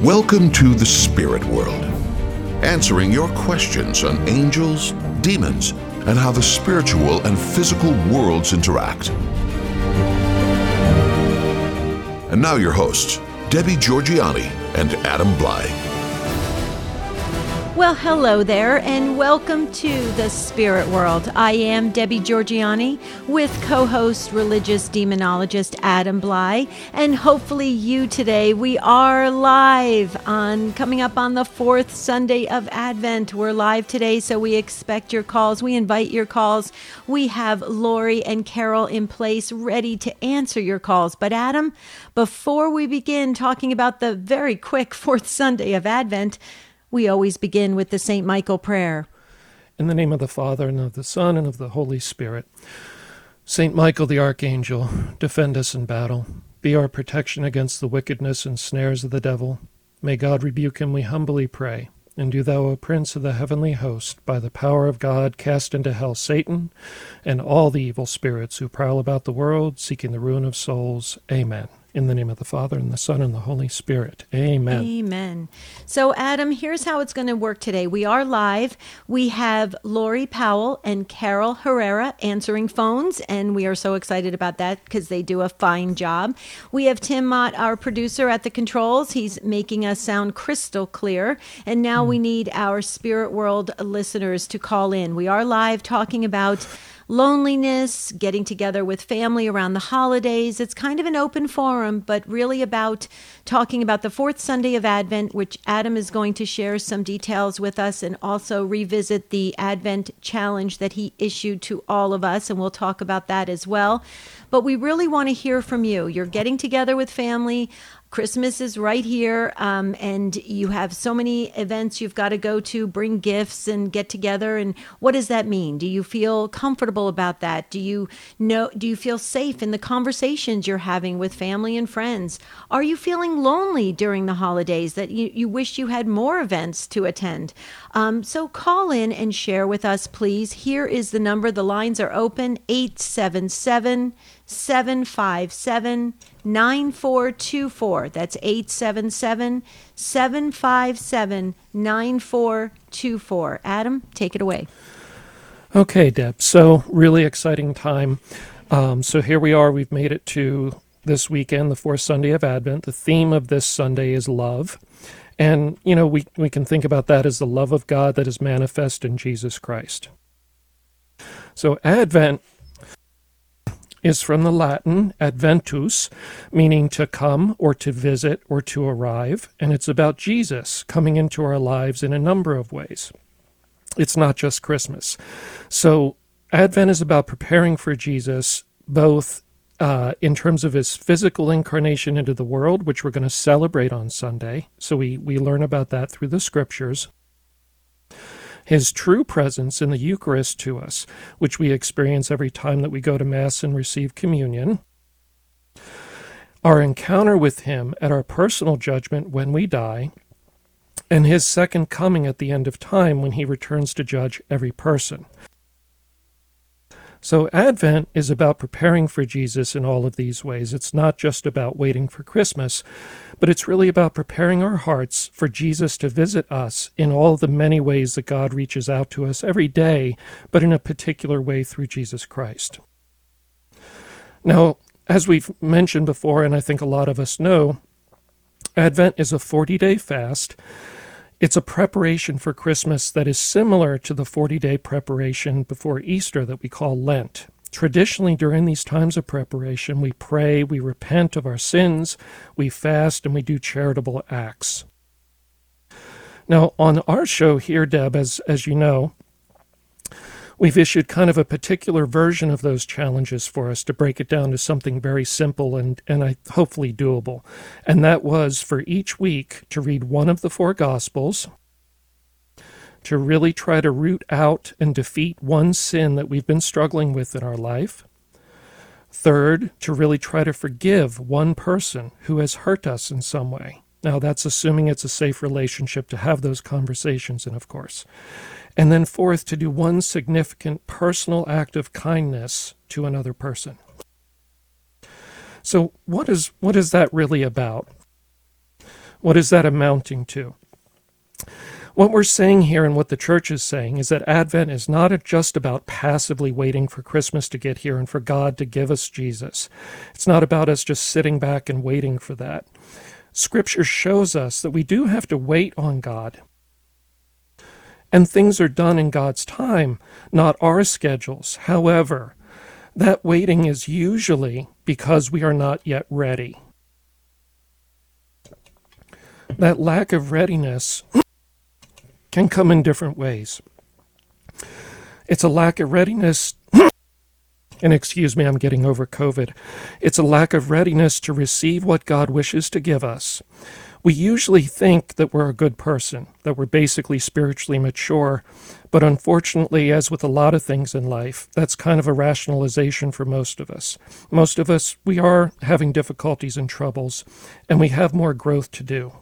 Welcome to the spirit world, answering your questions on angels, demons, and how the spiritual and physical worlds interact. And now, your hosts, Debbie Georgianni and Adam Blai. Well, hello there, and welcome to the spirit world. I am Debbie Georgianni with co host, religious demonologist Adam Blai, and hopefully, you today. We are live on coming up on the fourth Sunday of Advent. We're live today, so we expect your calls. We invite your calls. We have Lori and Carol in place ready to answer your calls. But, Adam, before we begin talking about the very quick fourth Sunday of Advent, we always begin with the St. Michael prayer. In the name of the Father, and of the Son, and of the Holy Spirit. St. Michael the Archangel, defend us in battle. Be our protection against the wickedness and snares of the devil. May God rebuke him, we humbly pray. And do thou, O Prince of the heavenly host, by the power of God, cast into hell Satan and all the evil spirits who prowl about the world, seeking the ruin of souls. Amen. In the name of the Father, and the Son, and the Holy Spirit. Amen. Amen. So, Adam, here's how it's going to work today. We are live. We have Lori Powell and Carol Herrera answering phones, and we are so excited about that because they do a fine job. We have Tim Mott, our producer at the controls. He's making us sound crystal clear. And now mm. we need our Spirit World listeners to call in. We are live talking about loneliness, getting together with family around the holidays. It's kind of an open forum, but really about talking about the fourth Sunday of Advent, which Adam is going to share some details with us and also revisit the Advent challenge that he issued to all of us. And we'll talk about that as well. But we really want to hear from you. You're getting together with family. Christmas is right here, um, and you have so many events you've got to go to, bring gifts and get together. And what does that mean? Do you feel comfortable about that? Do you know? Do you feel safe in the conversations you're having with family and friends? Are you feeling lonely during the holidays that you, you wish you had more events to attend? Um, so call in and share with us, please. Here is the number. The lines are open 877 757 9424. That's 877 757 9424. Adam, take it away. Okay, Deb. So, really exciting time. Um, so, here we are. We've made it to this weekend, the fourth Sunday of Advent. The theme of this Sunday is love. And, you know, we, we can think about that as the love of God that is manifest in Jesus Christ. So, Advent is from the Latin adventus, meaning to come or to visit or to arrive, and it's about Jesus coming into our lives in a number of ways. It's not just Christmas. So, Advent is about preparing for Jesus, both uh, in terms of his physical incarnation into the world, which we're going to celebrate on Sunday. So, we, we learn about that through the scriptures his true presence in the Eucharist to us, which we experience every time that we go to Mass and receive communion, our encounter with him at our personal judgment when we die, and his second coming at the end of time when he returns to judge every person. So, Advent is about preparing for Jesus in all of these ways. It's not just about waiting for Christmas, but it's really about preparing our hearts for Jesus to visit us in all the many ways that God reaches out to us every day, but in a particular way through Jesus Christ. Now, as we've mentioned before, and I think a lot of us know, Advent is a 40 day fast it's a preparation for Christmas that is similar to the 40 day preparation before Easter that we call Lent. Traditionally, during these times of preparation, we pray, we repent of our sins, we fast, and we do charitable acts. Now, on our show here, Deb, as, as you know, We've issued kind of a particular version of those challenges for us to break it down to something very simple and, and hopefully doable. And that was for each week to read one of the four Gospels, to really try to root out and defeat one sin that we've been struggling with in our life. Third, to really try to forgive one person who has hurt us in some way. Now, that's assuming it's a safe relationship to have those conversations in, of course. And then, fourth, to do one significant personal act of kindness to another person. So, what is, what is that really about? What is that amounting to? What we're saying here and what the church is saying is that Advent is not just about passively waiting for Christmas to get here and for God to give us Jesus. It's not about us just sitting back and waiting for that. Scripture shows us that we do have to wait on God. And things are done in God's time, not our schedules. However, that waiting is usually because we are not yet ready. That lack of readiness can come in different ways. It's a lack of readiness, and excuse me, I'm getting over COVID. It's a lack of readiness to receive what God wishes to give us. We usually think that we're a good person, that we're basically spiritually mature, but unfortunately, as with a lot of things in life, that's kind of a rationalization for most of us. Most of us, we are having difficulties and troubles, and we have more growth to do.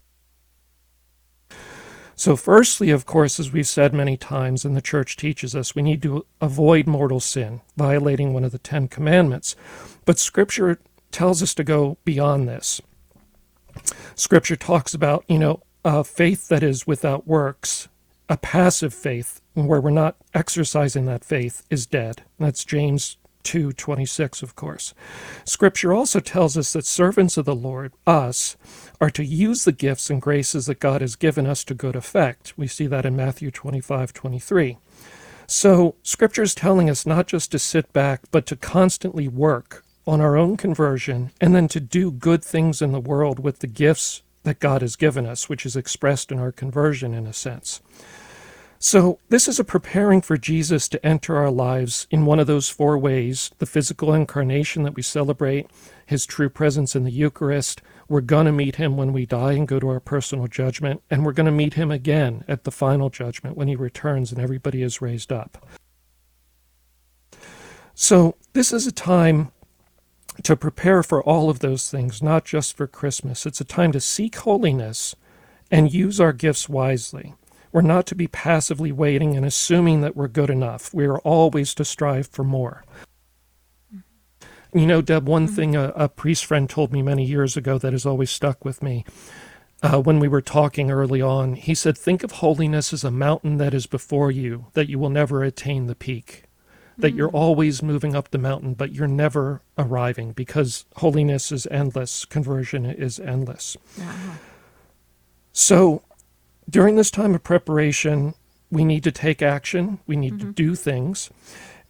So, firstly, of course, as we've said many times, and the church teaches us, we need to avoid mortal sin, violating one of the Ten Commandments. But Scripture tells us to go beyond this. Scripture talks about, you know, a faith that is without works, a passive faith, where we're not exercising that faith, is dead. That's James 2:26 of course. Scripture also tells us that servants of the Lord, us, are to use the gifts and graces that God has given us to good effect. We see that in Matthew 25:23. So, scripture is telling us not just to sit back, but to constantly work on our own conversion and then to do good things in the world with the gifts that God has given us, which is expressed in our conversion in a sense. So, this is a preparing for Jesus to enter our lives in one of those four ways the physical incarnation that we celebrate, his true presence in the Eucharist. We're going to meet him when we die and go to our personal judgment, and we're going to meet him again at the final judgment when he returns and everybody is raised up. So, this is a time to prepare for all of those things, not just for Christmas. It's a time to seek holiness and use our gifts wisely. We're not to be passively waiting and assuming that we're good enough. We are always to strive for more. You know, Deb, one mm-hmm. thing a, a, priest friend told me many years ago that has always stuck with me uh, when we were talking early on, he said, Think of holiness as a mountain that is before you, that you will never attain the peak. That mm-hmm. you're always moving up the mountain, but you're never arriving because holiness is endless, conversion is endless. Wow. So during this time of preparation, we need to take action, we need mm-hmm. to do things,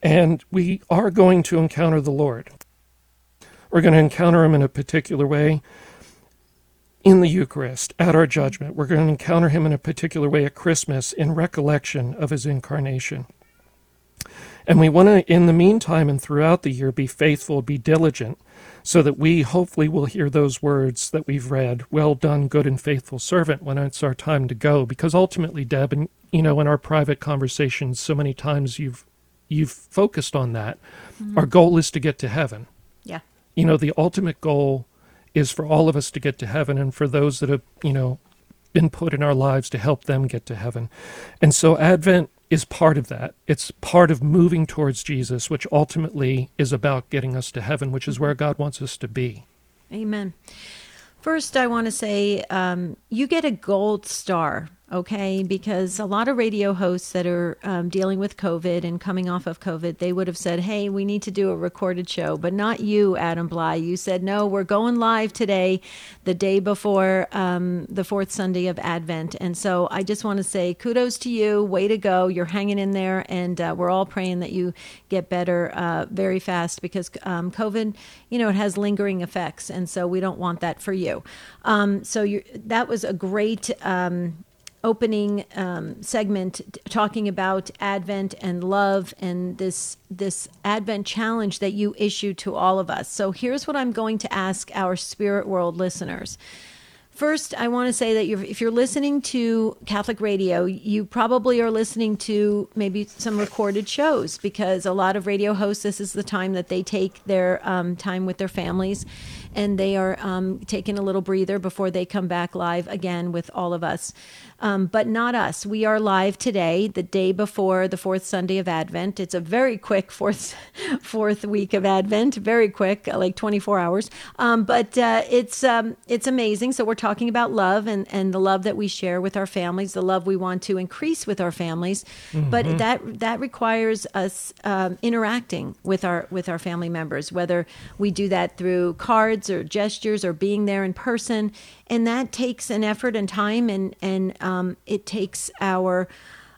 and we are going to encounter the Lord. We're going to encounter him in a particular way in the Eucharist, at our judgment. We're going to encounter him in a particular way at Christmas in recollection of his incarnation. And we want to, in the meantime and throughout the year, be faithful, be diligent, so that we hopefully will hear those words that we've read well done good and faithful servant when it's our time to go. Because ultimately deb and you know in our private conversations so many times you've you've focused on that mm-hmm. our goal is to get to heaven. Yeah. You know the ultimate goal is for all of us to get to heaven and for those that have you know been put in our lives to help them get to heaven. And so advent is part of that. It's part of moving towards Jesus, which ultimately is about getting us to heaven, which is where God wants us to be. Amen. First, I want to say um, you get a gold star okay? Because a lot of radio hosts that are um, dealing with COVID and coming off of COVID, they would have said, hey, we need to do a recorded show, but not you, Adam Blai. You said, no, we're going live today, the day before um, the fourth Sunday of Advent. And so I just want to say kudos to you. Way to go. You're hanging in there, and uh, we're all praying that you get better uh, very fast because um, COVID, you know, it has lingering effects. And so we don't want that for you. Um, so that was a great um, opening um, segment talking about Advent and love and this this Advent challenge that you issued to all of us. So here's what I'm going to ask our Spirit World listeners. First, I want to say that you're, if you're listening to Catholic radio, you probably are listening to maybe some recorded shows because a lot of radio hosts, this is the time that they take their um, time with their families and they are um, taking a little breather before they come back live again with all of us. Um, but not us. We are live today, the day before the fourth Sunday of Advent. It's a very quick fourth fourth week of Advent, very quick, like 24 hours. Um, but uh, it's um, it's amazing. So we're talking about love and and the love that we share with our families, the love we want to increase with our families. Mm-hmm. But that that requires us um, interacting with our with our family members, whether we do that through cards or gestures or being there in person and that takes an effort and time and and um, it takes our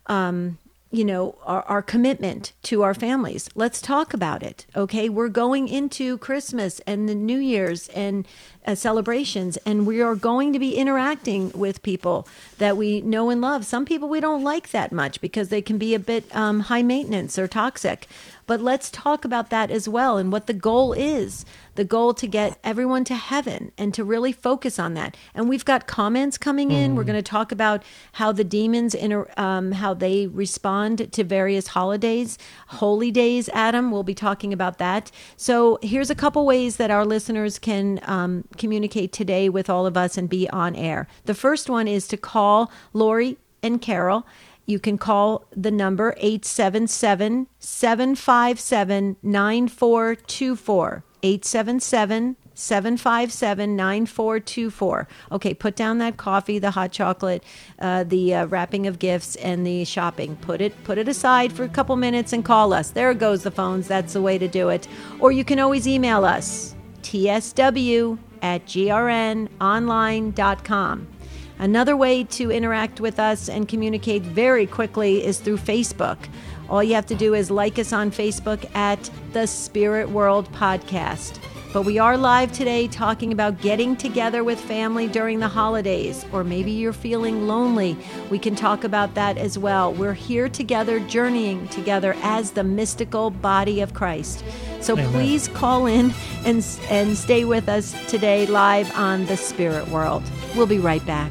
um, you know our, our, commitment to our families. Let's talk about it okay? We're going into christmas and the new year's and uh, celebrations and we are going to be interacting with people that we know and love. Some people we don't like that much because they can be a bit um, high maintenance or toxic but let's talk about that as well and what the goal is the goal to get everyone to heaven and to really focus on that. And we've got comments coming in. Mm. We're going to talk about how the demons inter, um, how they respond to various holidays, holy days. Adam, we'll be talking about that. So here's a couple ways that our listeners can um, communicate today with all of us and be on air. The first one is to call Lori and Carol you can call the number 877 757 9424. 877 757 9424. Okay, put down that coffee, the hot chocolate, uh, the uh, wrapping of gifts, and the shopping. Put it put it aside for a couple minutes and call us. There goes the phones. That's the way to do it. Or you can always email us tsw at grnonline.com. Another way to interact with us and communicate very quickly is through Facebook. All you have to do is like us on Facebook at the Spirit World Podcast. But we are live today talking about getting together with family during the holidays, or maybe you're feeling lonely. We can talk about that as well. We're here together, journeying together as the mystical body of Christ. So Amen. please call in and, and stay with us today live on the Spirit World. We'll be right back.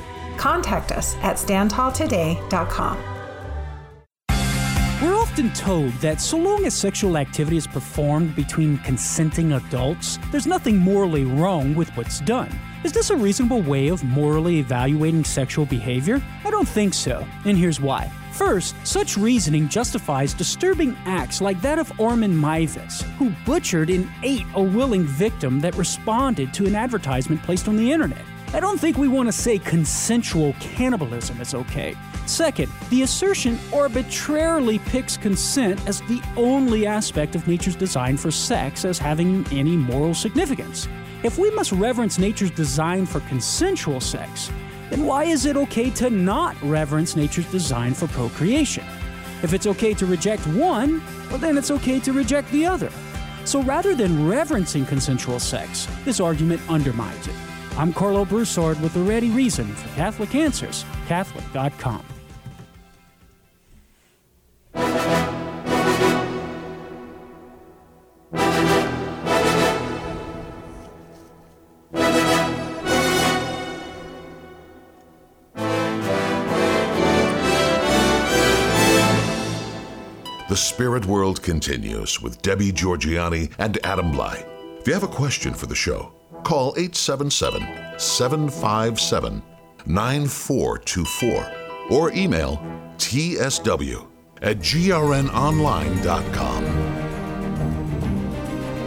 contact us at standtalltoday.com. We're often told that so long as sexual activity is performed between consenting adults, there's nothing morally wrong with what's done. Is this a reasonable way of morally evaluating sexual behavior? I don't think so, and here's why. First, such reasoning justifies disturbing acts like that of Armin Meiwes, who butchered and ate a willing victim that responded to an advertisement placed on the internet. I don't think we want to say consensual cannibalism is okay. Second, the assertion arbitrarily picks consent as the only aspect of nature's design for sex as having any moral significance. If we must reverence nature's design for consensual sex, then why is it okay to not reverence nature's design for procreation? If it's okay to reject one, well, then it's okay to reject the other. So rather than reverencing consensual sex, this argument undermines it. I'm Karlo Broussard with the ready reason for Catholic Answers, Catholic.com. The Spirit World continues with Debbie Georgianni and Adam Blai. If you have a question for the show, call 877 757 9424 or email tsw at grnonline.com.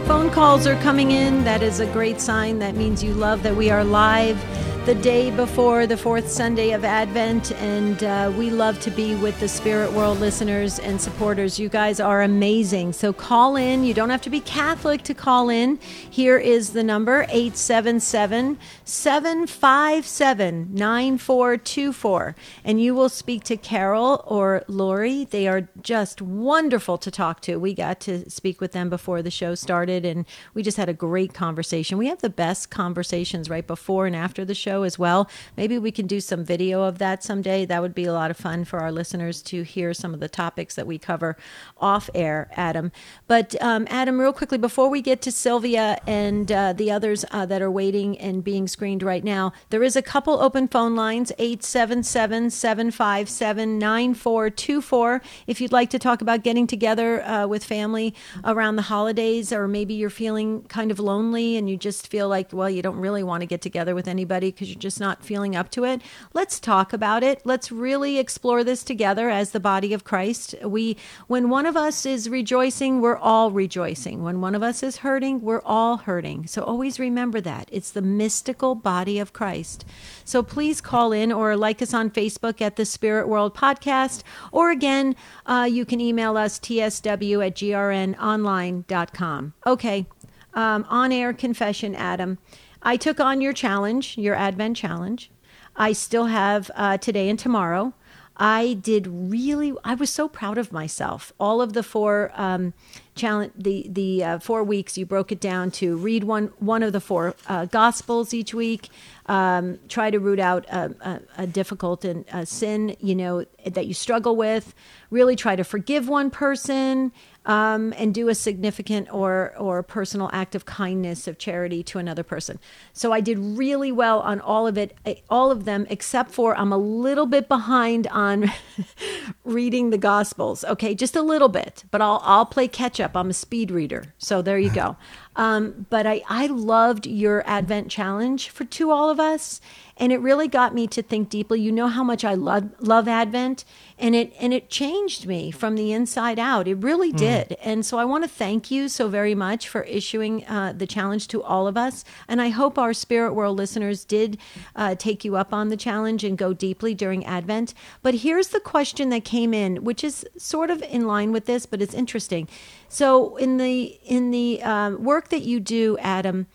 Phone calls are coming in. That is a great sign. That means you love that we are live the day before the fourth Sunday of Advent, and uh, we love to be with the Spirit World listeners and supporters. You guys are amazing. So call in. You don't have to be Catholic to call in. Here is the number 877 757 9424, and you will speak to Carol or Lori. They are just wonderful to talk to. We got to speak with them before the show started, and we just had a great conversation. We have the best conversations right before and after the show show as well. Maybe we can do some video of that someday. That would be a lot of fun for our listeners to hear some of the topics that we cover off air, Adam. But um, Adam, real quickly before we get to Sylvia and uh, the others uh, that are waiting and being screened right now, there is a couple open phone lines 877 757 9424. If you'd like to talk about getting together uh, with family around the holidays, or maybe you're feeling kind of lonely and you just feel like, well, you don't really want to get together with anybody because because you're just not feeling up to it. Let's talk about it. Let's really explore this together as the body of Christ. We when one of us is rejoicing, we're all rejoicing. When one of us is hurting, we're all hurting. So always remember that. It's the mystical body of Christ. So please call in or like us on Facebook at the Spirit World Podcast. Or again, uh, you can email us tsw at grnonline.com. Okay, um, on air confession, Adam. I took on your challenge, your Advent challenge. I still have uh, today and tomorrow. I did really. I was so proud of myself. All of the four um, challenge, the the uh, four weeks, you broke it down to read one one of the four uh, gospels each week. Um, try to root out a, a, a difficult and a sin, you know, that you struggle with. Really try to forgive one person um, and do a significant or or personal act of kindness of charity to another person. So I did really well on all of it, eh, all of them, except for I'm a little bit behind on reading the Gospels. Okay, just a little bit, but I'll I'll play catch up. I'm a speed reader, so there you go. Um, but I I loved your Advent challenge for to all of us and it really got me to think deeply. You know how much i love love advent? And it and it changed me from the inside out. It really mm. did. And so i want to thank you so very much for issuing uh, the challenge to all of us. And i hope our spirit world listeners did uh, take you up on the challenge and go deeply during advent. But here's the question that came in which is sort of in line with this but it's interesting. So in the in the uh, work that you do adam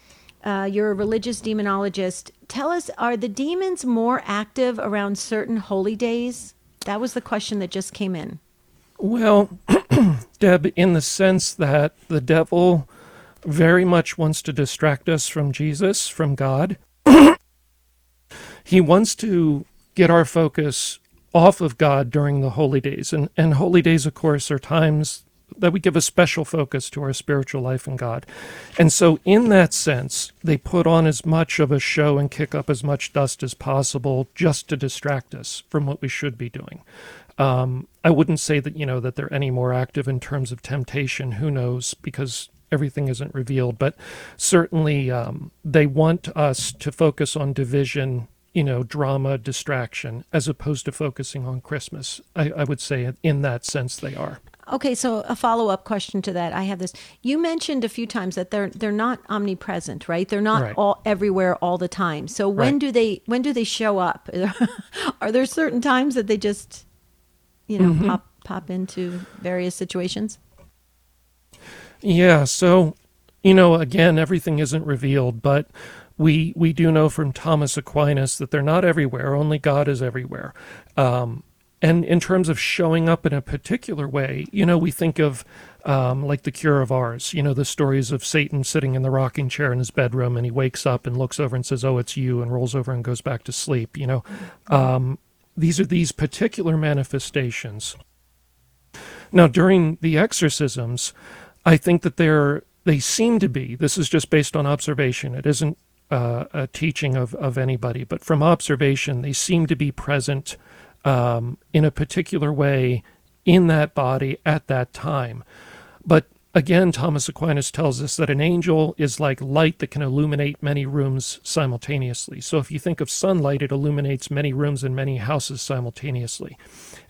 uh, you're a religious demonologist. Tell us, are the demons more active around certain holy days? That was the question that just came in. Well, Deb, in the sense that the devil very much wants to distract us from Jesus, from God. he wants to get our focus off of God during the holy days. And, and holy days, of course, are times that we give a special focus to our spiritual life in God. And so, in that sense, they put on as much of a show and kick up as much dust as possible just to distract us from what we should be doing. Um, I wouldn't say that, you know, that they're any more active in terms of temptation. Who knows? Because everything isn't revealed. But certainly, um, they want us to focus on division you know, drama, distraction, as opposed to focusing on Christmas. I, I, would say in that sense they are. Okay, so a follow up question to that. I have this. You mentioned a few times that they're they're not omnipresent, right? They're not right. all everywhere all the time. So when right. do they when do they show up? Are there certain times that they just you know mm-hmm. pop pop into various situations? Yeah, so you know, again, everything isn't revealed, but we we do know from Thomas Aquinas that they're not everywhere. Only God is everywhere. Um, and in terms of showing up in a particular way, you know, we think of um, like the Cure of Ars, you know, the stories of Satan sitting in the rocking chair in his bedroom and he wakes up and looks over and says, Oh, it's you, and rolls over and goes back to sleep, you know. Um, these are these particular manifestations. Now, during the exorcisms, I think that they're, they seem to be, this is just based on observation, it isn't uh, a teaching of, of anybody, but from observation, they seem to be present um, in a particular way in that body at that time. But again, Thomas Aquinas tells us that an angel is like light that can illuminate many rooms simultaneously. So if you think of sunlight, it illuminates many rooms and many houses simultaneously.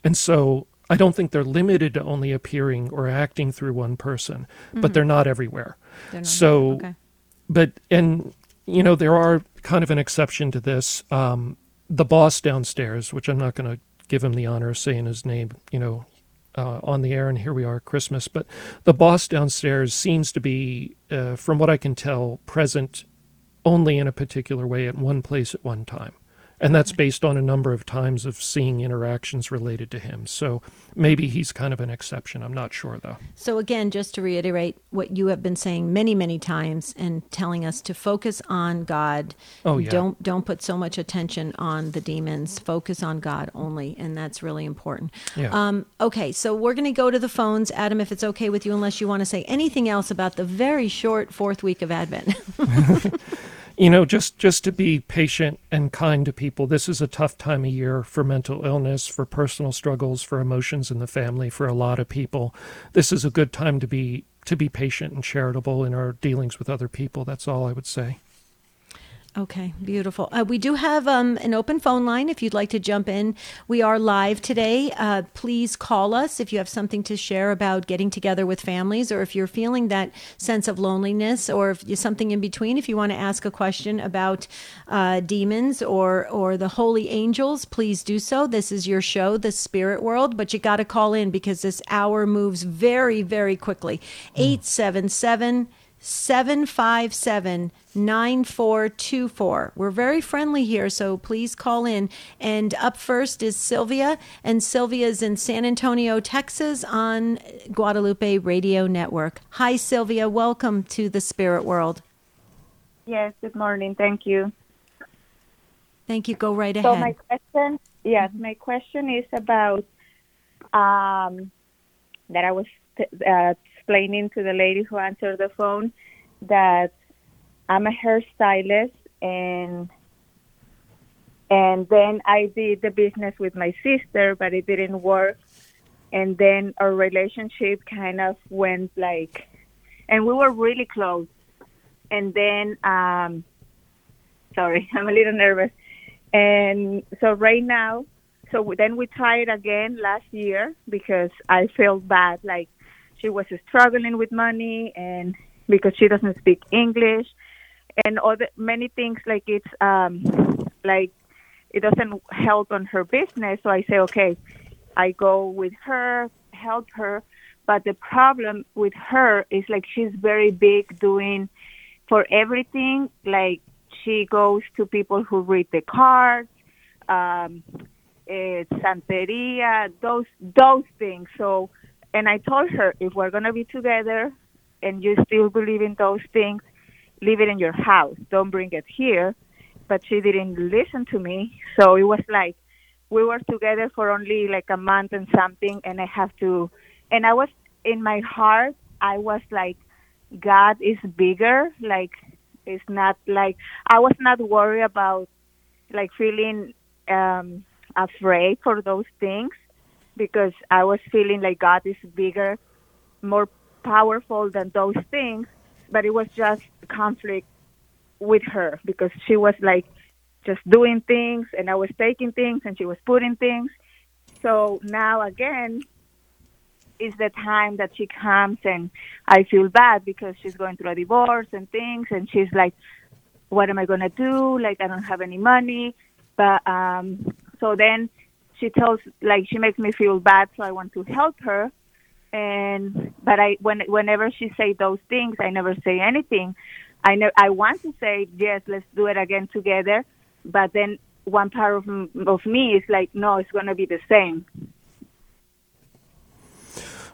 And so I don't think they're limited to only appearing or acting through one person, mm-hmm. but they're not everywhere. They're not so, okay. but and you know there are kind of an exception to this. Um, the boss downstairs, which I'm not going to give him the honor of saying his name, you know, uh, on the air, and here we are, Christmas. But the boss downstairs seems to be, uh, from what I can tell, present only in a particular way at one place at one time and that's based on a number of times of seeing interactions related to him. So maybe he's kind of an exception. I'm not sure though. So again, just to reiterate what you have been saying many, many times and telling us to focus on God. Oh yeah. Don't don't put so much attention on the demons. Focus on God only, and that's really important. Yeah. Um, okay, so we're going to go to the phones, Adam, if it's okay with you, unless you want to say anything else about the very short fourth week of Advent. you know just just to be patient and kind to people this is a tough time of year for mental illness for personal struggles for emotions in the family for a lot of people. This is a good time to be to be patient and charitable in our dealings with other people that's all i would say Okay, beautiful. Uh, we do have um, an open phone line if you'd like to jump in. We are live today. Uh, please call us if you have something to share about getting together with families or if you're feeling that sense of loneliness or if you're something in between. If you want to ask a question about uh, demons or, or the holy angels, please do so. This is your show, The Spirit World, but you got to call in because this hour moves very, very quickly. 877 757 9424. We're very friendly here, so please call in. And up first is Sylvia, and Sylvia is in San Antonio, Texas on Guadalupe Radio Network. Hi, Sylvia. Welcome to the Spirit World. Yes, good morning. Thank you. Thank you. Go right ahead. So, my question, yes, my question is about um, that I was uh, explaining to the lady who answered the phone that I'm a hairstylist and and then I did the business with my sister, but it didn't work. And then our relationship kind of went like, and we were really close. And then, um, sorry, I'm a little nervous. And so right now, so then we tried again last year because I felt bad, like she was struggling with money and because she doesn't speak English and other many things like it's um like it doesn't help on her business. So I say okay I go with her help her. But the problem with her is like she's very big doing for everything. Like she goes to people who read the cards um it's santeria those those things. So and I told her, if we're going to be together and you still believe in those things, leave it in your house. Don't bring it here. But she didn't listen to me. So it was like we were together for only like a month and something. And I have to, and I was in my heart, I was like, God is bigger. Like, it's not like, I was not worried about like feeling um, afraid for those things because I was feeling like God is bigger, more powerful than those things, but it was just conflict with her because she was like just doing things and I was taking things and she was putting things. So now again is the time that she comes and I feel bad because she's going through a divorce and things and she's like, What am I gonna do? Like I don't have any money. But um so then she tells like she makes me feel bad, so I want to help her. And but I when whenever she say those things, I never say anything. I know I want to say yes, let's do it again together, but then one part of, of me is like, no, it's going to be the same.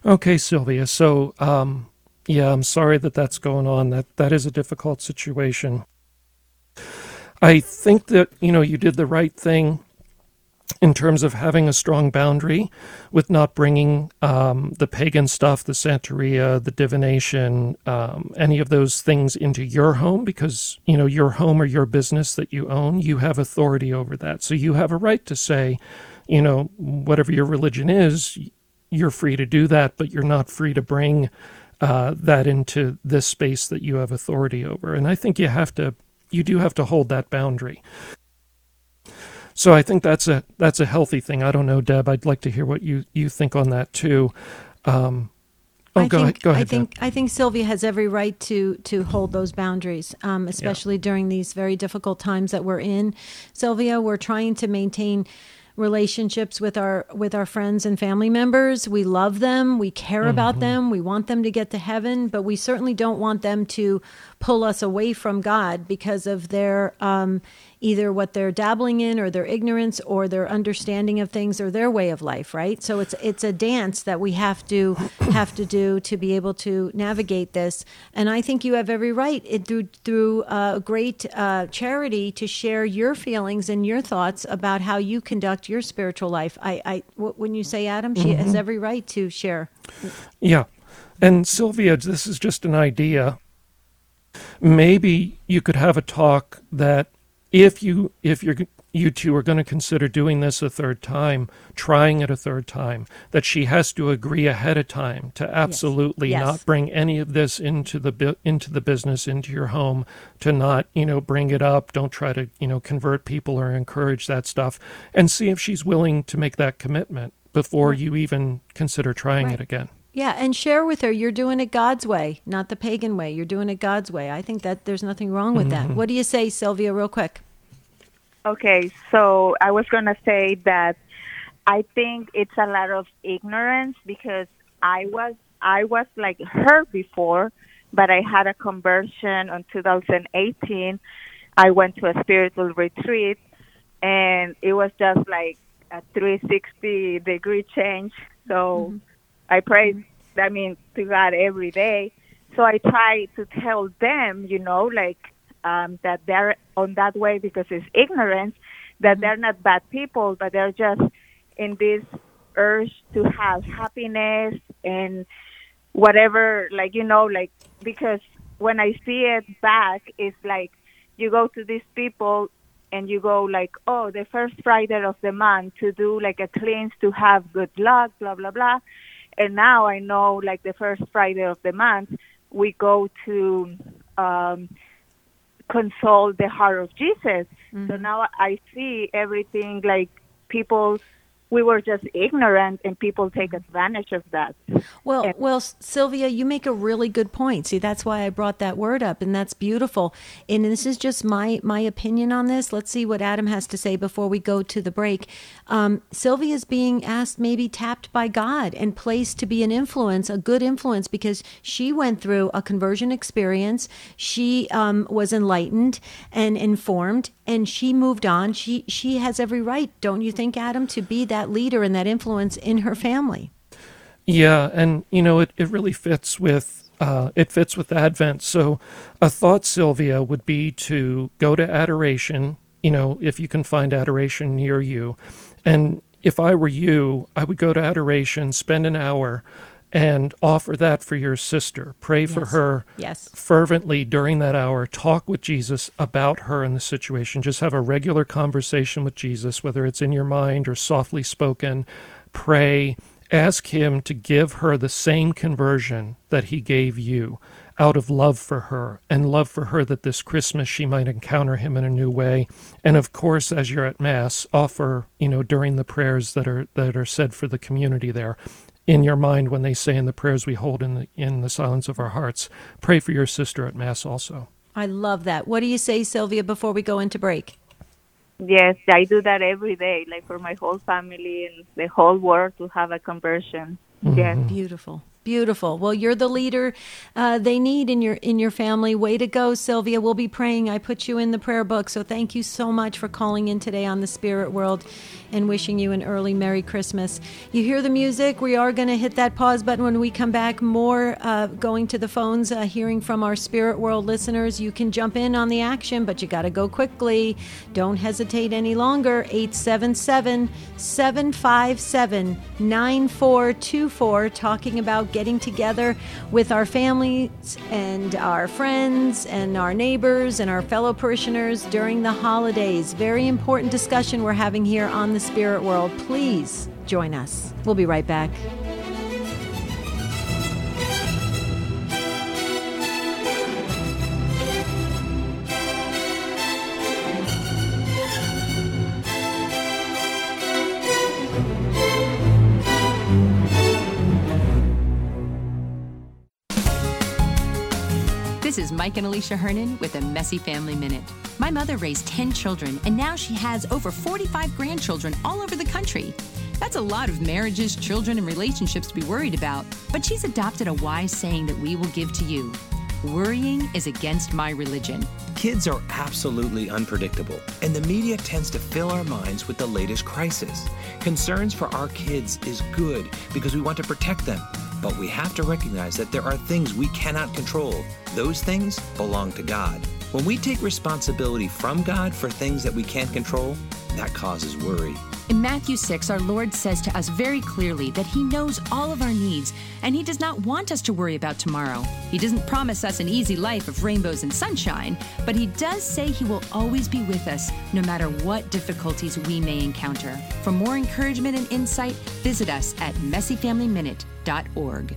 Okay, Sylvia. So, um, yeah, I'm sorry that that's going on. That that is a difficult situation. I think that you know you did the right thing in terms of having a strong boundary with not bringing um, the pagan stuff, the Santeria, the divination, um, any of those things into your home because, you know, your home or your business that you own, you have authority over that. So you have a right to say, you know, whatever your religion is, you're free to do that, but you're not free to bring uh, that into this space that you have authority over. And I think you have to, you do have to hold that boundary. So I think that's a that's a healthy thing. I don't know, Deb. I'd like to hear what you you think on that too. Um, oh, I go think, ahead. Go ahead. I Deb. think I think Sylvia has every right to to hold those boundaries, um, especially during these very difficult times that we're in. Sylvia, we're trying to maintain relationships with our with our friends and family members. We love them, we care Mm-hmm. about them, we want them to get to heaven, but we certainly don't want them to pull us away from God because of their um, either what they're dabbling in or their ignorance or their understanding of things or their way of life, right? So it's it's a dance that we have to have to do to be able to navigate this. And I think you have every right it, through through uh, great uh, charity to share your feelings and your thoughts about how you conduct your spiritual life. I, I when you say Adam, she has every right to share. Yeah. And Sylvia, this is just an idea. Maybe you could have a talk that if you if you're you two are going to consider doing this a third time, trying it a third time, that she has to agree ahead of time to absolutely Yes. not bring any of this into the into the business, into your home, to not you know bring it up. Don't try to you know convert people or encourage that stuff, and see if she's willing to make that commitment before you even consider trying Right. it again. Yeah, and share with her you're doing it God's way, not the pagan way. You're doing it God's way. I think that there's nothing wrong with that. Mm-hmm. What do you say, Sylvia, real quick? Okay, so I was going to say that I think it's a lot of ignorance because I was I was like her before, but I had a conversion in 2018. I went to a spiritual retreat and it was just like a 360 degree change. So mm-hmm. I pray mm-hmm. I mean to God every day. So I try to tell them, you know, like um, that they're on that way because it's ignorance, that they're not bad people, but they're just in this urge to have happiness and whatever, like, you know, like, because when I see it back, it's like you go to these people and you go like, oh, the first Friday of the month to do like a cleanse to have good luck, blah, blah, blah. And now I know like the first Friday of the month, we go to um, console the heart of Jesus. So mm-hmm. now I see everything like people, we were just ignorant and people take advantage of that. Well, And- well, Sylvia, you make a really good point. See, that's why I brought that word up, and that's beautiful. And this is just my my opinion on this. Let's see what Adam has to say before we go to the break. Um, Sylvia is being asked, maybe tapped by God and placed to be an influence, a good influence, because she went through a conversion experience. She um, was enlightened and informed, and she moved on. She she has every right, don't you think, Adam, to be that leader and that influence in her family. Yeah, and you know it, it really fits with uh, it fits with Advent. So a thought, Sylvia, would be to go to adoration. You know, if you can find adoration near you, and if I were you, I would go to adoration, spend an hour, and offer that for your sister. Pray for Yes. her Yes. fervently during that hour. Talk with Jesus about her and the situation. Just have a regular conversation with Jesus, whether it's in your mind or softly spoken. Pray. Ask Him to give her the same conversion that He gave you out of love for her and love for her that this Christmas she might encounter Him in a new way. And of course, as you're at Mass, offer, you know, during the prayers that are that are said for the community there, in your mind when they say in the prayers we hold in the in the silence of our hearts, pray for your sister at Mass also. I love that. What do you say, Sylvia, before we go into break? Yes, I do that every day, like for my whole family and the whole world to have a conversion. Yes. Beautiful. Beautiful. Well, you're the leader uh, they need in your in your family. Way to go, Sylvia. We'll be praying. I put you in the prayer book. So thank you so much for calling in today on the Spirit World and wishing you an early Merry Christmas. You hear the music. We are going to hit that pause button when we come back. More uh, going to the phones, uh, hearing from our Spirit World listeners. You can jump in on the action, but you got to go quickly. Don't hesitate any longer. 877 757 9424, talking about getting together with our families and our friends and our neighbors and our fellow parishioners during the holidays. Very important discussion we're having here on the Spirit World. Please join us. We'll be right back. Mike and Alicia Hernon with a Messy Family Minute. My mother raised 10 children, and now she has over 45 grandchildren all over the country. That's a lot of marriages, children, and relationships to be worried about, but she's adopted a wise saying that we will give to you Worrying is against my religion. Kids are absolutely unpredictable, and the media tends to fill our minds with the latest crisis. Concerns for our kids is good because we want to protect them, but we have to recognize that there are things we cannot control. Those things belong to God. When we take responsibility from God for things that we can't control, that causes worry. In Matthew 6, our Lord says to us very clearly that He knows all of our needs and He does not want us to worry about tomorrow. He doesn't promise us an easy life of rainbows and sunshine, but He does say He will always be with us no matter what difficulties we may encounter. For more encouragement and insight, visit us at messyfamilyminute.org.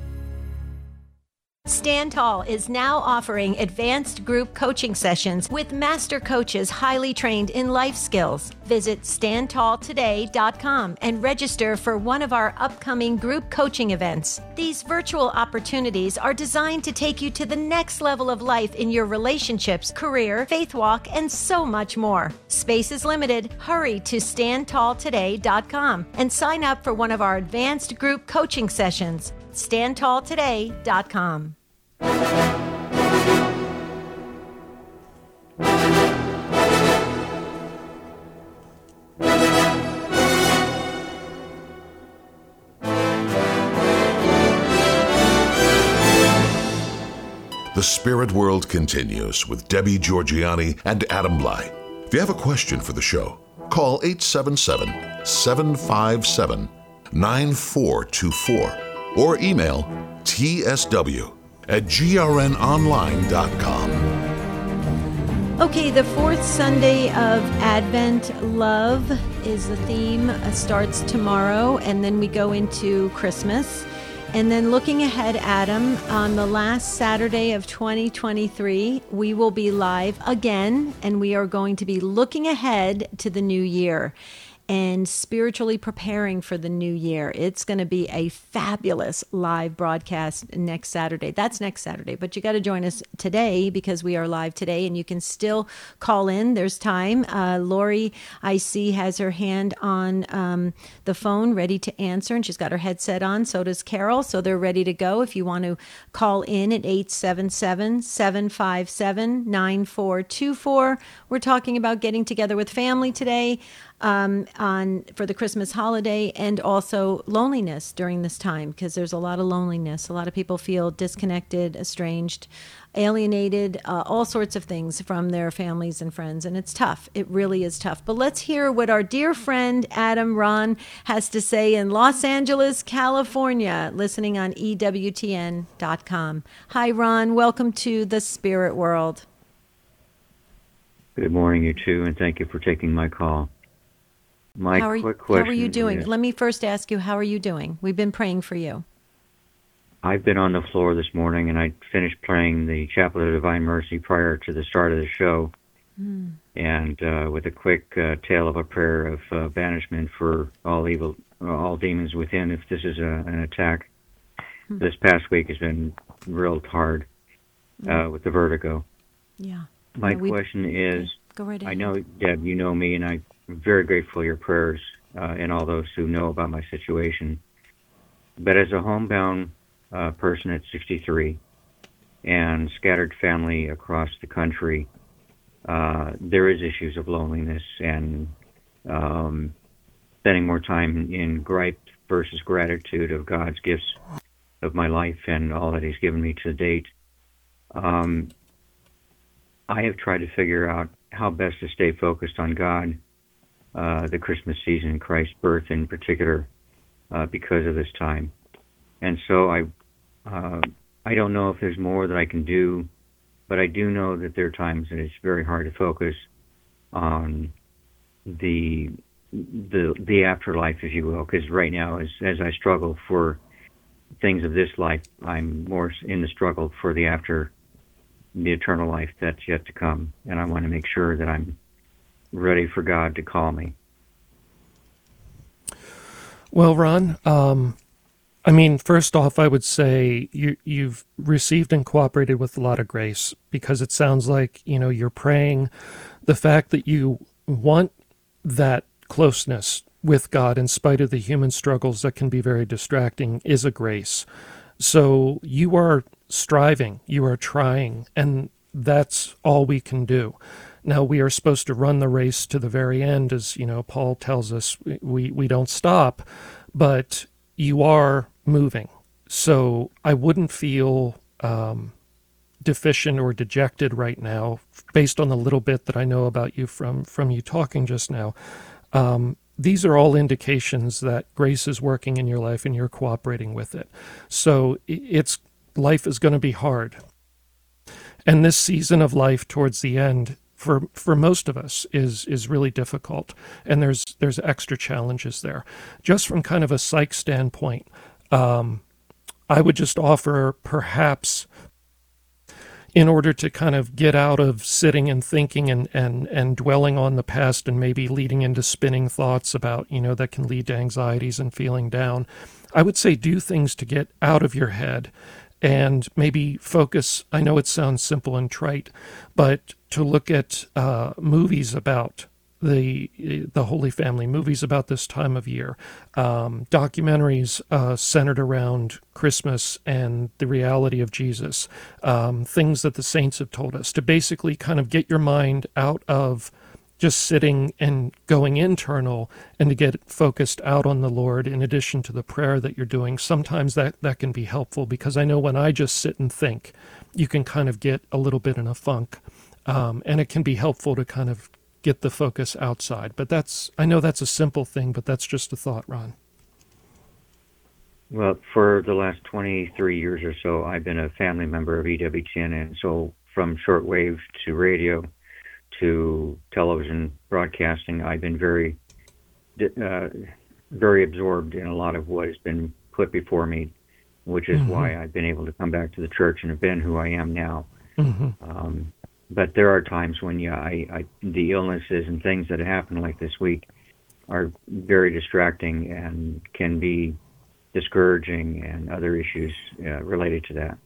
Stand Tall is now offering advanced group coaching sessions with master coaches highly trained in life skills. Visit standtalltoday.com and register for one of our upcoming group coaching events. These virtual opportunities are designed to take you to the next level of life in your relationships, career, faith walk, and so much more. Space is limited. Hurry to standtalltoday.com and sign up for one of our advanced group coaching sessions. standtalltoday.com. The Spirit World continues with Debbie Georgianni and Adam Blai. If you have a question for the show, call 877 757 9424 or email tsw at grnonline.com. Okay, the fourth Sunday of Advent, love is the theme, uh, starts tomorrow, and then we go into Christmas. And then looking ahead, Adam, on the last Saturday of 2023, we will be live again, and we are going to be looking ahead to the new year and spiritually preparing for the new year. It's going to be a fabulous live broadcast next Saturday. That's next Saturday, but you got to join us today because we are live today and you can still call in. There's time. Uh, Lori, I see, has her hand on um, the phone ready to answer and she's got her headset on. So does Carol. So they're ready to go. If you want to call in at 877 757 9424, we're talking about getting together with family today um, on for the Christmas holiday and also loneliness during this time because there's a lot of loneliness. A lot of people feel disconnected, estranged, alienated, uh, all sorts of things from their families and friends, and it's tough. It really is tough. But let's hear what our dear friend Adam Ron has to say in Los Angeles, California, listening on EWTN.com. Hi, Ron. Welcome to the Spirit World. Good morning, you two, and thank you for taking my call. My how are, quick question. How are you doing? is- Let me first ask you, how are you doing? We've been praying for you. I've been on the floor this morning, and I finished playing the Chaplet of Divine Mercy prior to the start of the show, and uh, with a quick uh, tale of a prayer of uh, banishment for all evil, all demons within. If this is a, an attack, this past week has been real hard uh, with the vertigo. Yeah. My Yeah, question is, Go right ahead. I know, Deb, you know me, and Very grateful for your prayers uh, and all those who know about my situation. But as a homebound uh, person at 63 and scattered family across the country, uh, there is issues of loneliness and um, spending more time in gripe versus gratitude of God's gifts of my life and all that He's given me to date. Um, I have tried to figure out how best to stay focused on God, uh, the Christmas season, Christ's birth in particular, uh, because of this time. And so I, uh, I don't know if there's more that I can do, but I do know that there are times that it's very hard to focus on the the the afterlife, if you will, because right now, as as I struggle for things of this life, I'm more in the struggle for the after the eternal life that's yet to come, and I want to make sure that I'm ready for God to call me. Well, Ron, um, I mean, first off, I would say you, you've received and cooperated with a lot of grace because it sounds like, you know, you're praying. The fact that you want that closeness with God in spite of the human struggles that can be very distracting is a grace. So you are striving, you are trying, and that's all we can do. Now we are supposed to run the race to the very end, as you know, Paul tells us we, we don't stop, but you are moving. So I wouldn't feel um, deficient or dejected right now, based on the little bit that I know about you from from you talking just now. Um, these are all indications that grace is working in your life and you're cooperating with it. So it's life is going to be hard. And this season of life towards the end for for most of us is is really difficult and there's there's extra challenges there. Just from kind of a psych standpoint, um, I would just offer perhaps in order to kind of get out of sitting and thinking and, and, and dwelling on the past and maybe leading into spinning thoughts about, you know, that can lead to anxieties and feeling down. I would say do things to get out of your head and maybe focus. I know it sounds simple and trite, but to look at uh, movies about the the Holy Family movies about this time of year, um, documentaries uh, centered around Christmas and the reality of Jesus, um, things that the saints have told us to basically kind of get your mind out of just sitting and going internal and to get focused out on the Lord in addition to the prayer that you're doing. Sometimes that that can be helpful because I know when I just sit and think, you can kind of get a little bit in a funk. Um, and it can be helpful to kind of get the focus outside. But that's, I know that's a simple thing, but that's just a thought, Ron. Well, for the last 23 years or so, I've been a family member of EWTN, and so from shortwave to radio to television broadcasting, I've been very, uh, very absorbed in a lot of what has been put before me, which is mm-hmm. why I've been able to come back to the church and have been who I am now. Mm-hmm. Um, but there are times when yeah, I, I the illnesses and things that happen like this week are very distracting and can be discouraging and other issues uh, related to that.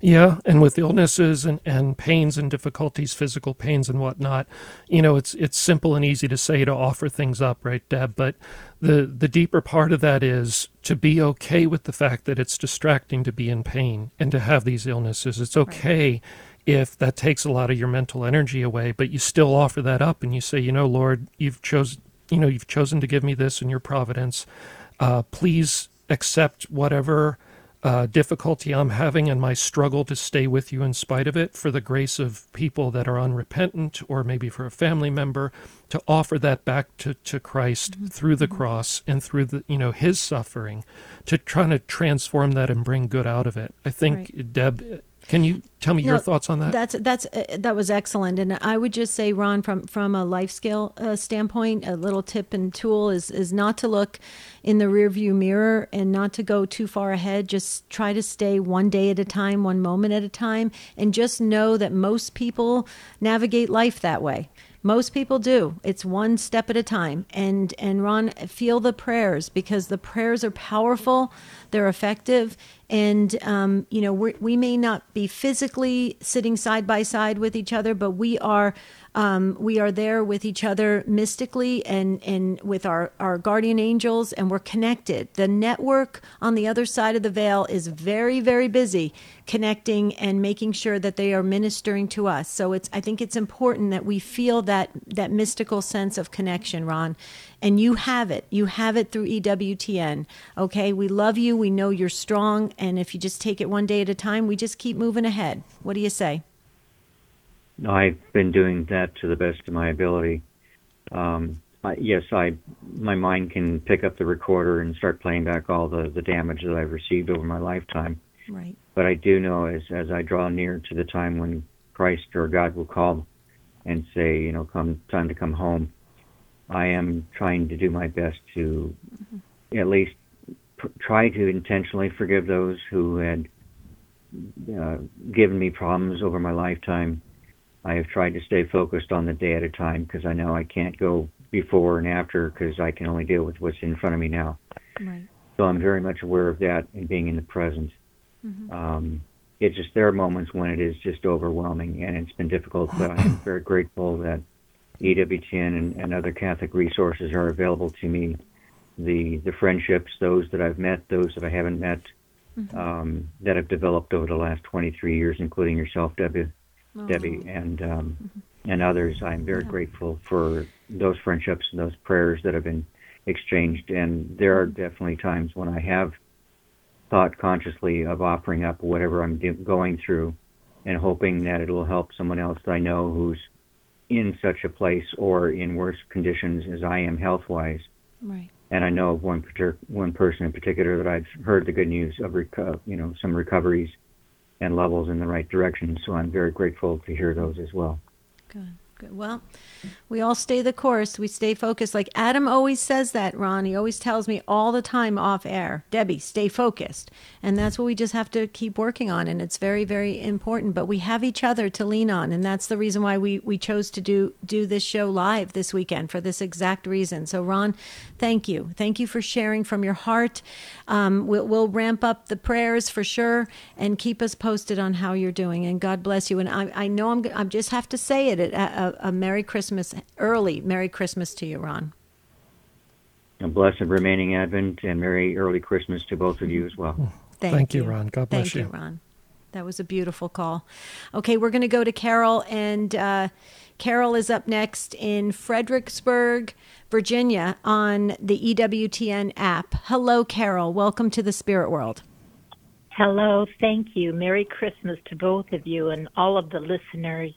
Yeah, and with illnesses and, and pains and difficulties, physical pains and whatnot, you know, it's it's simple and easy to say to offer things up, right, Deb? But the the deeper part of that is to be okay with the fact that it's distracting to be in pain and to have these illnesses. It's okay. Right if that takes a lot of your mental energy away, but you still offer that up and you say, you know, Lord, you've chosen, you know, you've chosen to give me this in your providence. Uh, please accept whatever uh, difficulty I'm having and my struggle to stay with you in spite of it for the grace of people that are unrepentant or maybe for a family member to offer that back to, to Christ mm-hmm. through the cross and through the, you know, his suffering to try to transform that and bring good out of it. I think, right. Deb, can you tell me your thoughts on that? That's that's uh, that was excellent, and I would just say, Ron, from from a life skill uh, standpoint, a little tip and tool is is not to look in the rearview mirror and not to go too far ahead. Just try to stay one day at a time, one moment at a time, and just know that most people navigate life that way. Most people do. It's one step at a time. And and Ron, feel the prayers because the prayers are powerful. They're effective and um, you know we may not be physically sitting side by side with each other but we are um, we are there with each other mystically and and with our our guardian angels and we're connected the network on the other side of the veil is very very busy connecting and making sure that they are ministering to us so it's i think it's important that we feel that that mystical sense of connection ron and you have it. You have it through EWTN. Okay, we love you. We know you're strong. And if you just take it one day at a time, we just keep moving ahead. What do you say? I've been doing that to the best of my ability. Um, I, yes, I my mind can pick up the recorder and start playing back all the, the damage that I've received over my lifetime. Right. But I do know as as I draw near to the time when Christ or God will call and say, you know, come time to come home. I am trying to do my best to mm-hmm. at least pr- try to intentionally forgive those who had uh, given me problems over my lifetime. I have tried to stay focused on the day at a time because I know I can't go before and after because I can only deal with what's in front of me now. Right. So I'm very much aware of that and being in the present. Mm-hmm. Um, it's just there are moments when it is just overwhelming and it's been difficult, but I'm very grateful that EWTN and, and other Catholic resources are available to me. The the friendships, those that I've met, those that I haven't met, um, that have developed over the last 23 years, including yourself, Debbie, Debbie, and um, and others. I'm very grateful for those friendships and those prayers that have been exchanged. And there are definitely times when I have thought consciously of offering up whatever I'm do- going through, and hoping that it will help someone else that I know who's in such a place or in worse conditions as I am health wise. Right. And I know of one one person in particular that I've heard the good news of, reco- you know, some recoveries and levels in the right direction. So I'm very grateful to hear those as well. Good. Good. Well, we all stay the course. We stay focused. Like Adam always says that, Ron. He always tells me all the time off air, Debbie, stay focused. And that's what we just have to keep working on. And it's very, very important. But we have each other to lean on. And that's the reason why we, we chose to do, do this show live this weekend for this exact reason. So, Ron, thank you. Thank you for sharing from your heart. Um, we'll, we'll ramp up the prayers for sure and keep us posted on how you're doing. And God bless you. And I, I know I'm, I just have to say it. A, a, a Merry Christmas, early Merry Christmas to you, Ron. A blessed remaining Advent and Merry early Christmas to both of you as well. Thank, Thank you, Ron. God bless Thank you. you, Ron. That was a beautiful call. Okay, we're going to go to Carol, and uh, Carol is up next in Fredericksburg, Virginia, on the EWTN app. Hello, Carol. Welcome to the Spirit World. Hello, thank you. Merry Christmas to both of you and all of the listeners.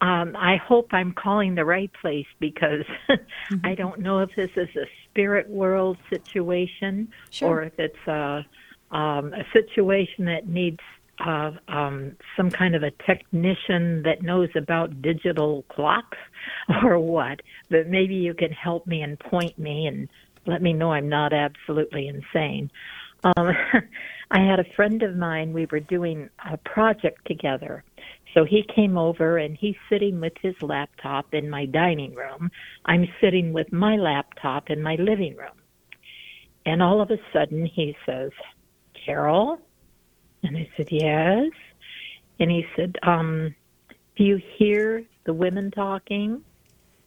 Um, I hope I'm calling the right place because I don't know if this is a spirit world situation Sure. or if it's a, um, a situation that needs uh, um, some kind of a technician that knows about digital clocks or what. But maybe you can help me and point me and let me know I'm not absolutely insane. Um, I had a friend of mine, we were doing a project together. So he came over and he's sitting with his laptop in my dining room. I'm sitting with my laptop in my living room. And all of a sudden he says, Carol? And I said, Yes. And he said, um, Do you hear the women talking?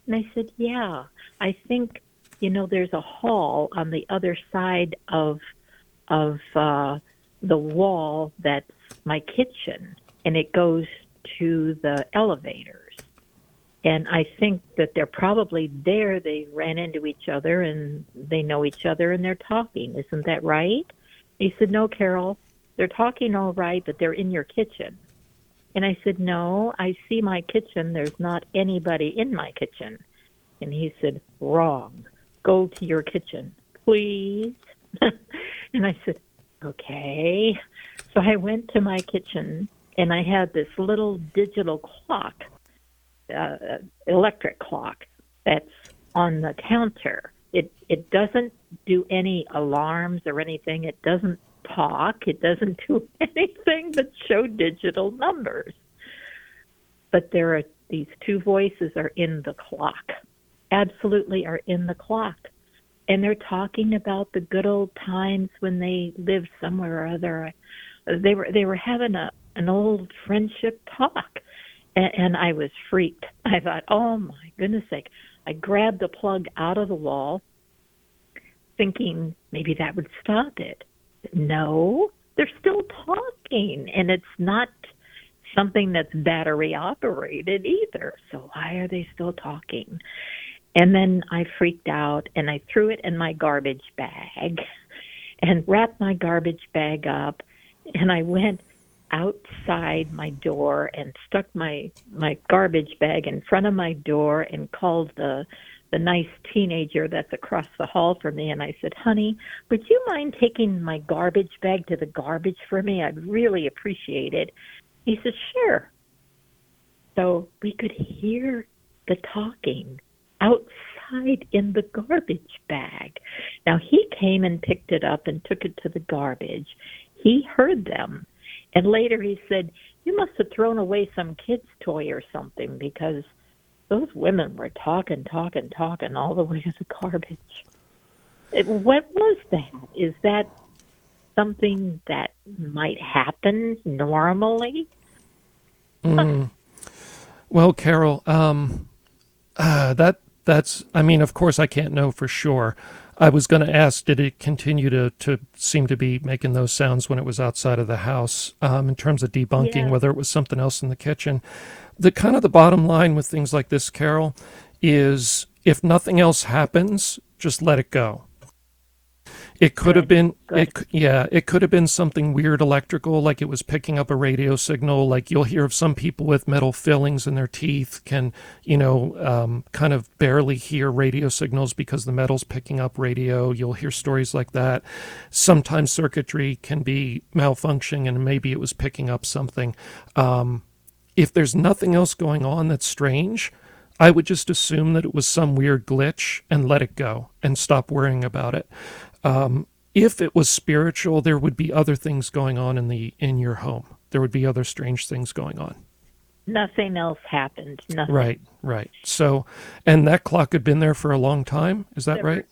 And I said, Yeah. I think, you know, there's a hall on the other side of of uh, the wall that's my kitchen, and it goes to the elevators. And I think that they're probably there. They ran into each other and they know each other and they're talking. Isn't that right? He said, No, Carol, they're talking all right, but they're in your kitchen. And I said, No, I see my kitchen. There's not anybody in my kitchen. And he said, Wrong. Go to your kitchen, please. and I said, Okay. So I went to my kitchen and I had this little digital clock, uh, electric clock that's on the counter. It it doesn't do any alarms or anything. It doesn't talk. It doesn't do anything but show digital numbers. But there are these two voices are in the clock. Absolutely are in the clock. And they're talking about the good old times when they lived somewhere or other. They were they were having a an old friendship talk. And, and I was freaked. I thought, oh my goodness sake. I grabbed the plug out of the wall, thinking maybe that would stop it. No, they're still talking, and it's not something that's battery operated either. So why are they still talking? And then I freaked out and I threw it in my garbage bag and wrapped my garbage bag up and I went outside my door and stuck my my garbage bag in front of my door and called the the nice teenager that's across the hall from me and I said, "Honey, would you mind taking my garbage bag to the garbage for me? I'd really appreciate it." He said, "Sure." So we could hear the talking outside in the garbage bag. Now he came and picked it up and took it to the garbage. He heard them. And later he said, You must have thrown away some kid's toy or something because those women were talking, talking, talking all the way to the garbage. What was that? Is that something that might happen normally? Mm. Well, Carol, um, uh, that that's. I mean, of course, I can't know for sure. I was going to ask, did it continue to, to seem to be making those sounds when it was outside of the house? Um, in terms of debunking, yeah. whether it was something else in the kitchen. The kind of the bottom line with things like this, Carol, is if nothing else happens, just let it go. It could Good. have been, it, yeah, it could have been something weird electrical, like it was picking up a radio signal. Like you'll hear of some people with metal fillings in their teeth can, you know, um, kind of barely hear radio signals because the metal's picking up radio. You'll hear stories like that. Sometimes circuitry can be malfunctioning, and maybe it was picking up something. Um, if there's nothing else going on that's strange, I would just assume that it was some weird glitch and let it go and stop worrying about it. Um, if it was spiritual, there would be other things going on in the in your home. There would be other strange things going on. Nothing else happened. Nothing. Right, right. So, and that clock had been there for a long time. Is that right?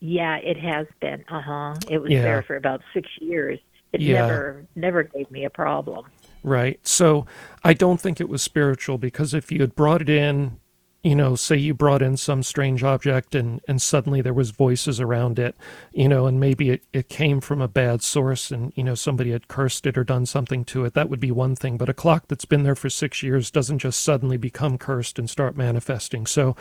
Yeah, it has been. Uh huh. It was yeah. there for about six years. It yeah. never never gave me a problem right? So I don't think it was spiritual because if you had brought it in, you know, say you brought in some strange object and, and suddenly there was voices around it, you know, and maybe it, it came from a bad source and, you know, somebody had cursed it or done something to it, that would be one thing. But a clock that's been there for six years doesn't just suddenly become cursed and start manifesting. So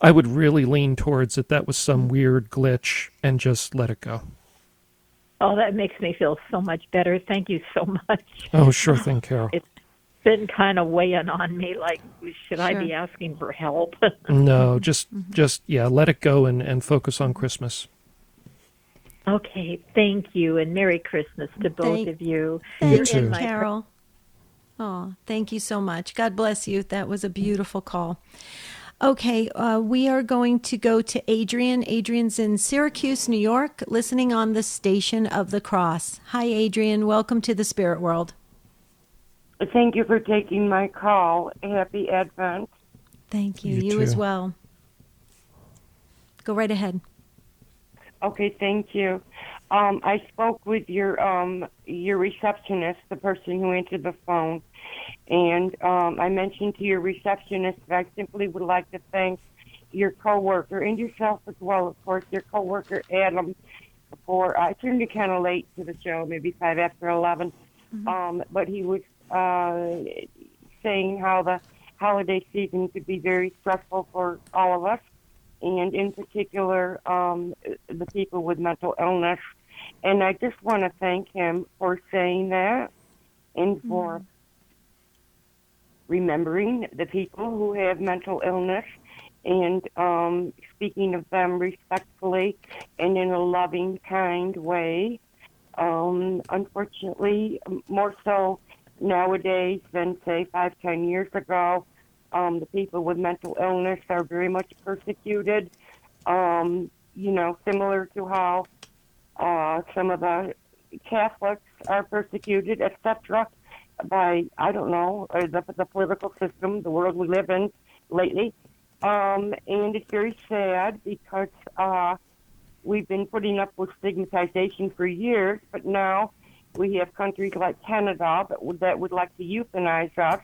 I would really lean towards that that was some mm-hmm. weird glitch and just let it go. Oh, that makes me feel so much better. Thank you so much. Oh, sure thing, Carol. It's been kind of weighing on me like should sure. I be asking for help? no, just mm-hmm. just yeah, let it go and and focus on Christmas. Okay, thank you and Merry Christmas to both thank, of you. Thank you, Carol. Oh, thank you so much. God bless you. That was a beautiful call. Okay, uh, we are going to go to Adrian. Adrian's in Syracuse, New York, listening on the Station of the Cross. Hi, Adrian. Welcome to the Spirit World. Thank you for taking my call. Happy Advent. Thank you. You, you as well. Go right ahead. Okay, thank you. Um, I spoke with your um, your receptionist, the person who answered the phone, and um, I mentioned to your receptionist that I simply would like to thank your coworker and yourself as well, of course, your coworker Adam. For I turned you kind of late to the show, maybe five after 11 mm-hmm. um, but he was uh, saying how the holiday season could be very stressful for all of us, and in particular um, the people with mental illness. And I just want to thank him for saying that and for. Mm-hmm remembering the people who have mental illness and um, speaking of them respectfully and in a loving, kind way. Um, unfortunately, more so nowadays than, say, five, ten years ago, um, the people with mental illness are very much persecuted. Um, you know, similar to how uh, some of the Catholics are persecuted, etc by I don't know uh, the the political system, the world we live in lately, um, and it's very sad because uh, we've been putting up with stigmatization for years, but now we have countries like Canada that would, that would like to euthanize us.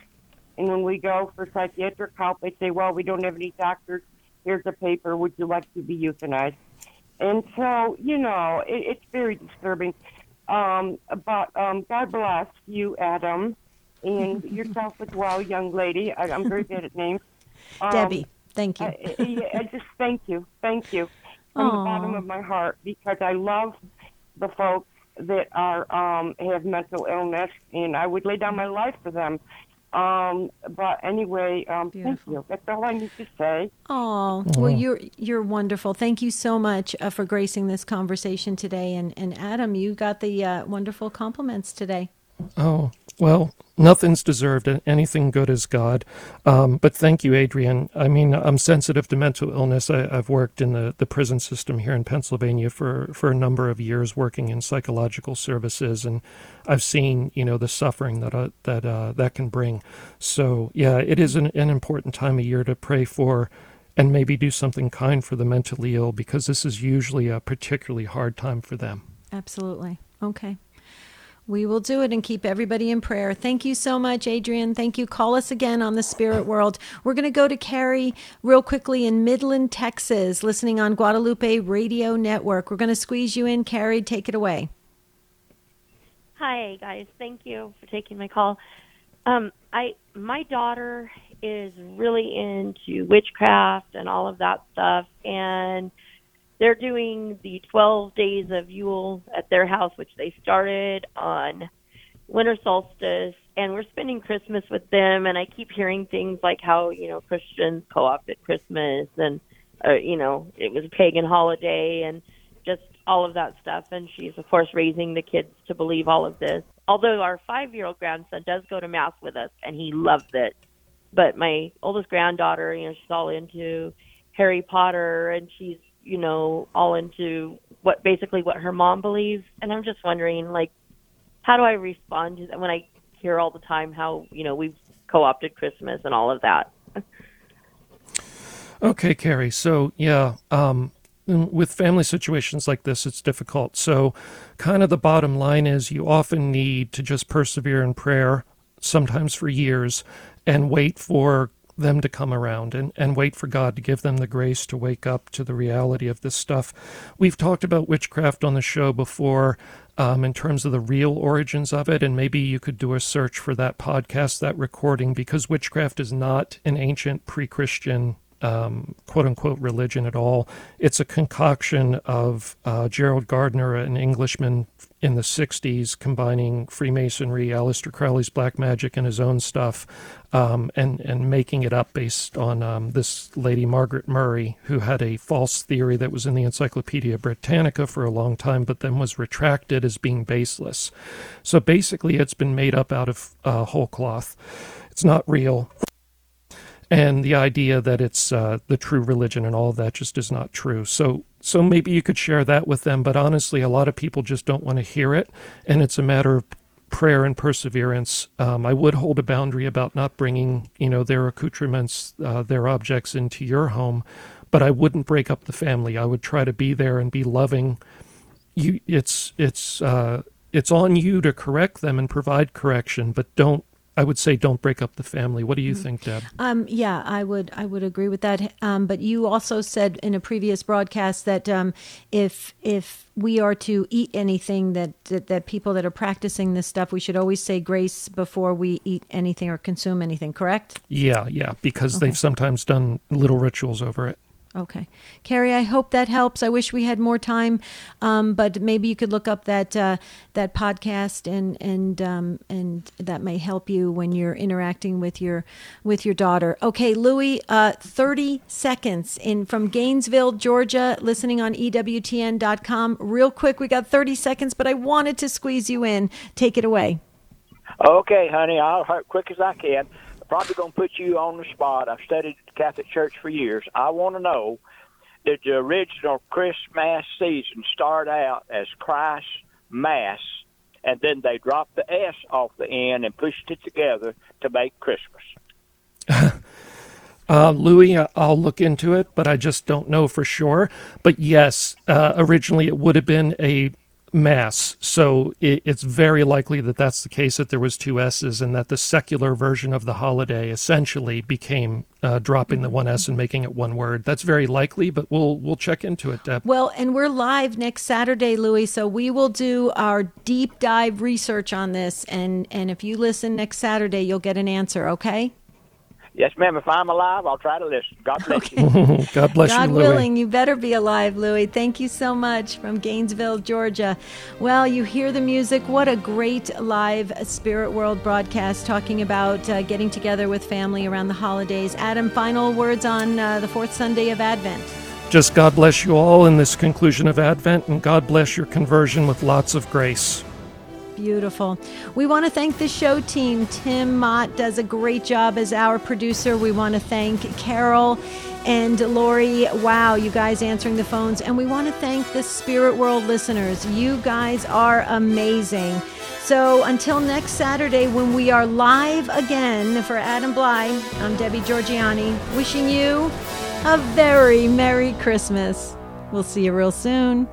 And when we go for psychiatric help, they say, "Well, we don't have any doctors. Here's a paper. Would you like to be euthanized?" And so, you know, it, it's very disturbing. Um, but um, God bless you, Adam, and yourself as well, young lady. I, am very good at names. Um, Debbie, thank you. I, I, I, just thank you, thank you from Aww. the bottom of my heart because I love the folks that are um, have mental illness, and I would lay down my life for them. Um, but anyway, um, thank you. That's all I need to say. Oh, well, you're you're wonderful. Thank you so much uh, for gracing this conversation today. And and Adam, you got the uh, wonderful compliments today. Oh, well, nothing's deserved. and Anything good is God. Um, but thank you, Adrian. I mean, I'm sensitive to mental illness. I, have worked in the, the prison system here in Pennsylvania for, for a number of years, working in psychological services, and I've seen, you know, the suffering that uh, that uh, that can bring. So, yeah, it is an, an important time of year to pray for and maybe do something kind for the mentally ill because this is usually a particularly hard time for them. Absolutely. Okay. We will do it and keep everybody in prayer. Thank you so much, Adrian. Thank you. Call us again on the Spirit World. We're going to go to Carrie real quickly in Midland, Texas, listening on Guadalupe Radio Network. We're going to squeeze you in. Carrie, take it away. Hi, guys. Thank you for taking my call. Um, I my daughter is really into witchcraft and all of that stuff, and they're doing the 12 days of Yule at their house, which they started on winter solstice, and we're spending Christmas with them. And I keep hearing things like how you know Christians co-opted Christmas, and uh, you know it was a pagan holiday, and just all of that stuff. And she's of course raising the kids to believe all of this. Although our five-year-old grandson does go to mass with us, and he loves it. But my oldest granddaughter, you know, she's all into Harry Potter, and she's you know, all into what basically what her mom believes. And I'm just wondering, like, how do I respond to that when I hear all the time how, you know, we've co opted Christmas and all of that? okay, Carrie. So, yeah, um, with family situations like this, it's difficult. So, kind of the bottom line is you often need to just persevere in prayer, sometimes for years, and wait for them to come around and, and wait for God to give them the grace to wake up to the reality of this stuff. We've talked about witchcraft on the show before um, in terms of the real origins of it, and maybe you could do a search for that podcast, that recording, because witchcraft is not an ancient pre Christian um, quote unquote religion at all. It's a concoction of uh, Gerald Gardner, an Englishman in the 60s, combining Freemasonry, Aleister Crowley's black magic, and his own stuff, um, and, and making it up based on um, this lady, Margaret Murray, who had a false theory that was in the Encyclopedia Britannica for a long time, but then was retracted as being baseless. So basically, it's been made up out of uh, whole cloth. It's not real and the idea that it's uh, the true religion and all of that just is not true. So, so maybe you could share that with them. But honestly, a lot of people just don't want to hear it, and it's a matter of prayer and perseverance. Um, I would hold a boundary about not bringing, you know, their accoutrements, uh, their objects into your home, but I wouldn't break up the family. I would try to be there and be loving. You, it's it's uh, it's on you to correct them and provide correction, but don't I would say don't break up the family. What do you mm-hmm. think, Deb? Um, yeah, I would I would agree with that. Um, but you also said in a previous broadcast that um, if if we are to eat anything that, that, that people that are practicing this stuff, we should always say grace before we eat anything or consume anything. Correct? Yeah, yeah, because okay. they've sometimes done little rituals over it. Okay. Carrie, I hope that helps. I wish we had more time, um, but maybe you could look up that uh, that podcast and and um, and that may help you when you're interacting with your with your daughter. Okay, Louie, uh, 30 seconds in from Gainesville, Georgia, listening on EWTN.com. Real quick, we got 30 seconds, but I wanted to squeeze you in. Take it away. Okay, honey, I'll hurt quick as I can probably going to put you on the spot. I've studied the Catholic Church for years. I want to know did the original Christmas season start out as Christ Mass, and then they dropped the S off the end and pushed it together to make Christmas? Uh, Louis, I'll look into it, but I just don't know for sure. But yes, uh, originally it would have been a mass. So it, it's very likely that that's the case that there was two S's and that the secular version of the holiday essentially became uh, dropping the one S and making it one word. That's very likely, but we'll we'll check into it, Deb. Well, and we're live next Saturday, Louis. So we will do our deep dive research on this, and and if you listen next Saturday, you'll get an answer. Okay. Yes, ma'am. If I'm alive, I'll try to listen. God bless okay. you. God bless God you, Louis. willing, you better be alive, Louis. Thank you so much from Gainesville, Georgia. Well, you hear the music. What a great live Spirit World broadcast talking about uh, getting together with family around the holidays. Adam, final words on uh, the fourth Sunday of Advent. Just God bless you all in this conclusion of Advent, and God bless your conversion with lots of grace. Beautiful. We want to thank the show team. Tim Mott does a great job as our producer. We want to thank Carol and Lori. Wow, you guys answering the phones. And we want to thank the Spirit World listeners. You guys are amazing. So until next Saturday when we are live again for Adam Blai, I'm Debbie Georgianni, wishing you a very Merry Christmas. We'll see you real soon.